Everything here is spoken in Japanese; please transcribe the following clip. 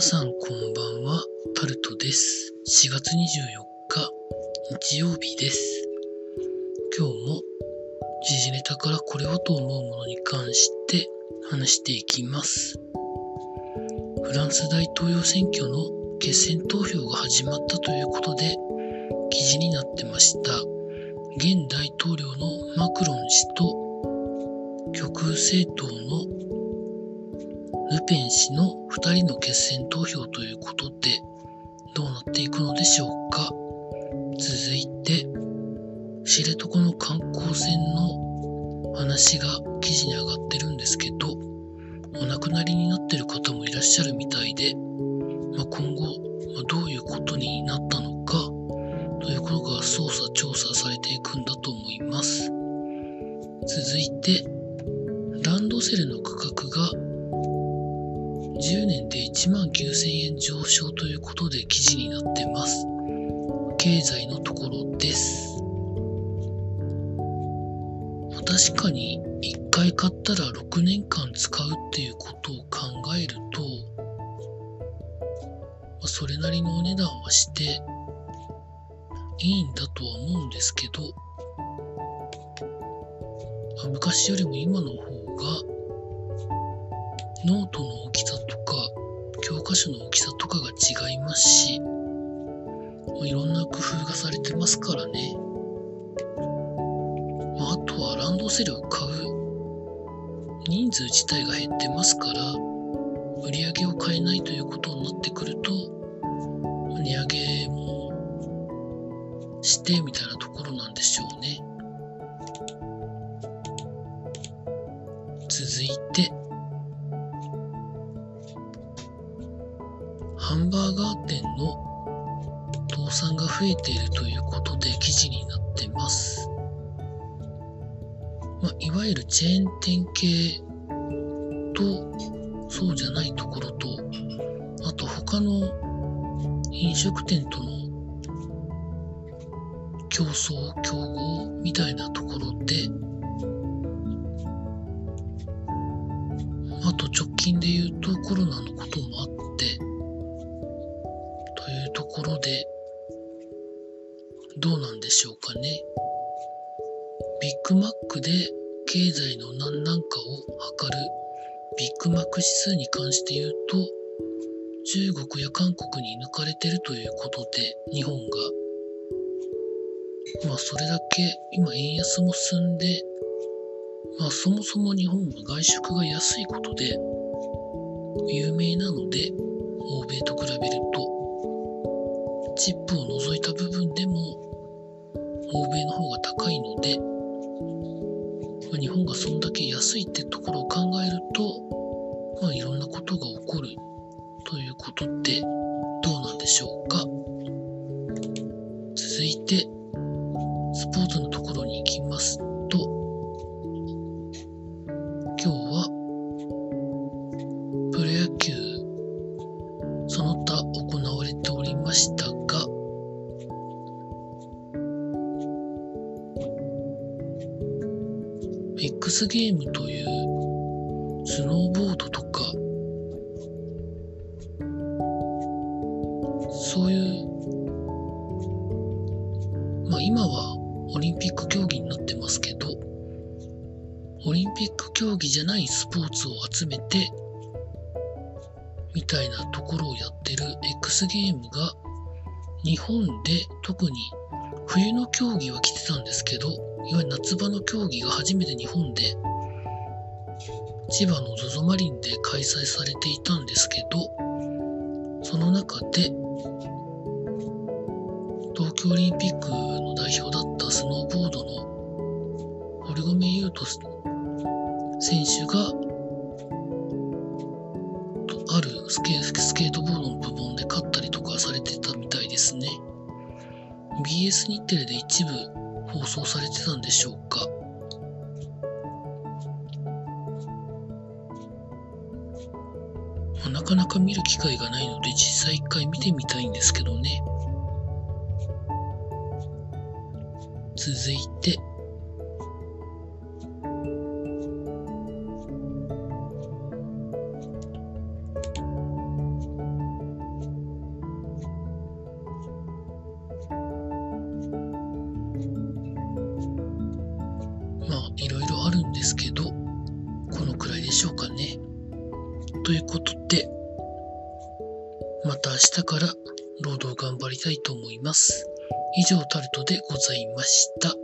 さんこんばんは、タルトです。4月24日、日曜日です。今日も時事ネタからこれをと思うものに関して話していきます。フランス大統領選挙の決選投票が始まったということで記事になってました。現大統領のマクロン氏と極右政党のルペン氏の2人の決選投票ということでどうなっていくのでしょうか。続いて知床の観光船の話が記事に上がってるんですけどお亡くなりになってる方もいらっしゃるみたいで、まあ、今後、まどういうことになったのかということが捜査調査されていくんだと思います。続いてランドセルの10年で1万9000円上昇ということで記事になってます。経済のところです。確かに1回買ったら6年間使うっていうことを考えると、まあそれなりのお値段はしていいんだとは思うんですけど、あ昔よりも今の方がノートの大きさとか教科書の大きさとかが違いますしまあいろんな工夫がされてますからね、まあ、あとはランドセルを買う人数自体が減ってますから売り上げを変えないということになってくると値上げもしてみたいなところなんでしょうね。続いてハンバーガー店の倒産が増えているということで記事になってます。まあ、いわゆるチェーン店系とそうじゃないところと、あと他の飲食店との競争、競合みたいなところで、あと直グマックで経済の何なんかを測るビッグマック指数に関して言うと、中国や韓国に抜かれてるということで、日本が。まあそれだけ今円安も進んで、まあそもそも日本は外食が安いことで有名なので、欧米と比べると、チップを除いた部分でも欧米の方が高いので、すいってところを考えると、まあいろんなことが起こるということってどうなんでしょうか。続いて、スポーツのところ X ゲームというスノーボードとか、そういう、まあ今はオリンピック競技になってますけど、オリンピック競技じゃないスポーツを集めて、みたいなところをやってる X ゲームが日本で特に冬の競技は来てたんですけど、いわゆる夏場の競技が初めて日本で千葉の ZOZO マリンで開催されていたんですけど、その中で東京オリンピックの代表だったスノーボードの堀米雄斗選手がとあるスケスケートボードの部門で勝ったりとかされてたみたいですね。BS 日テレで一部放送されてたんでしょうか？なかなか見る機会がないので実際一回見てみたいんですけどね。続いて、ですけど、このくらいでしょうかね。ということで、また明日から労働頑張りたいと思います。以上タルトでございました。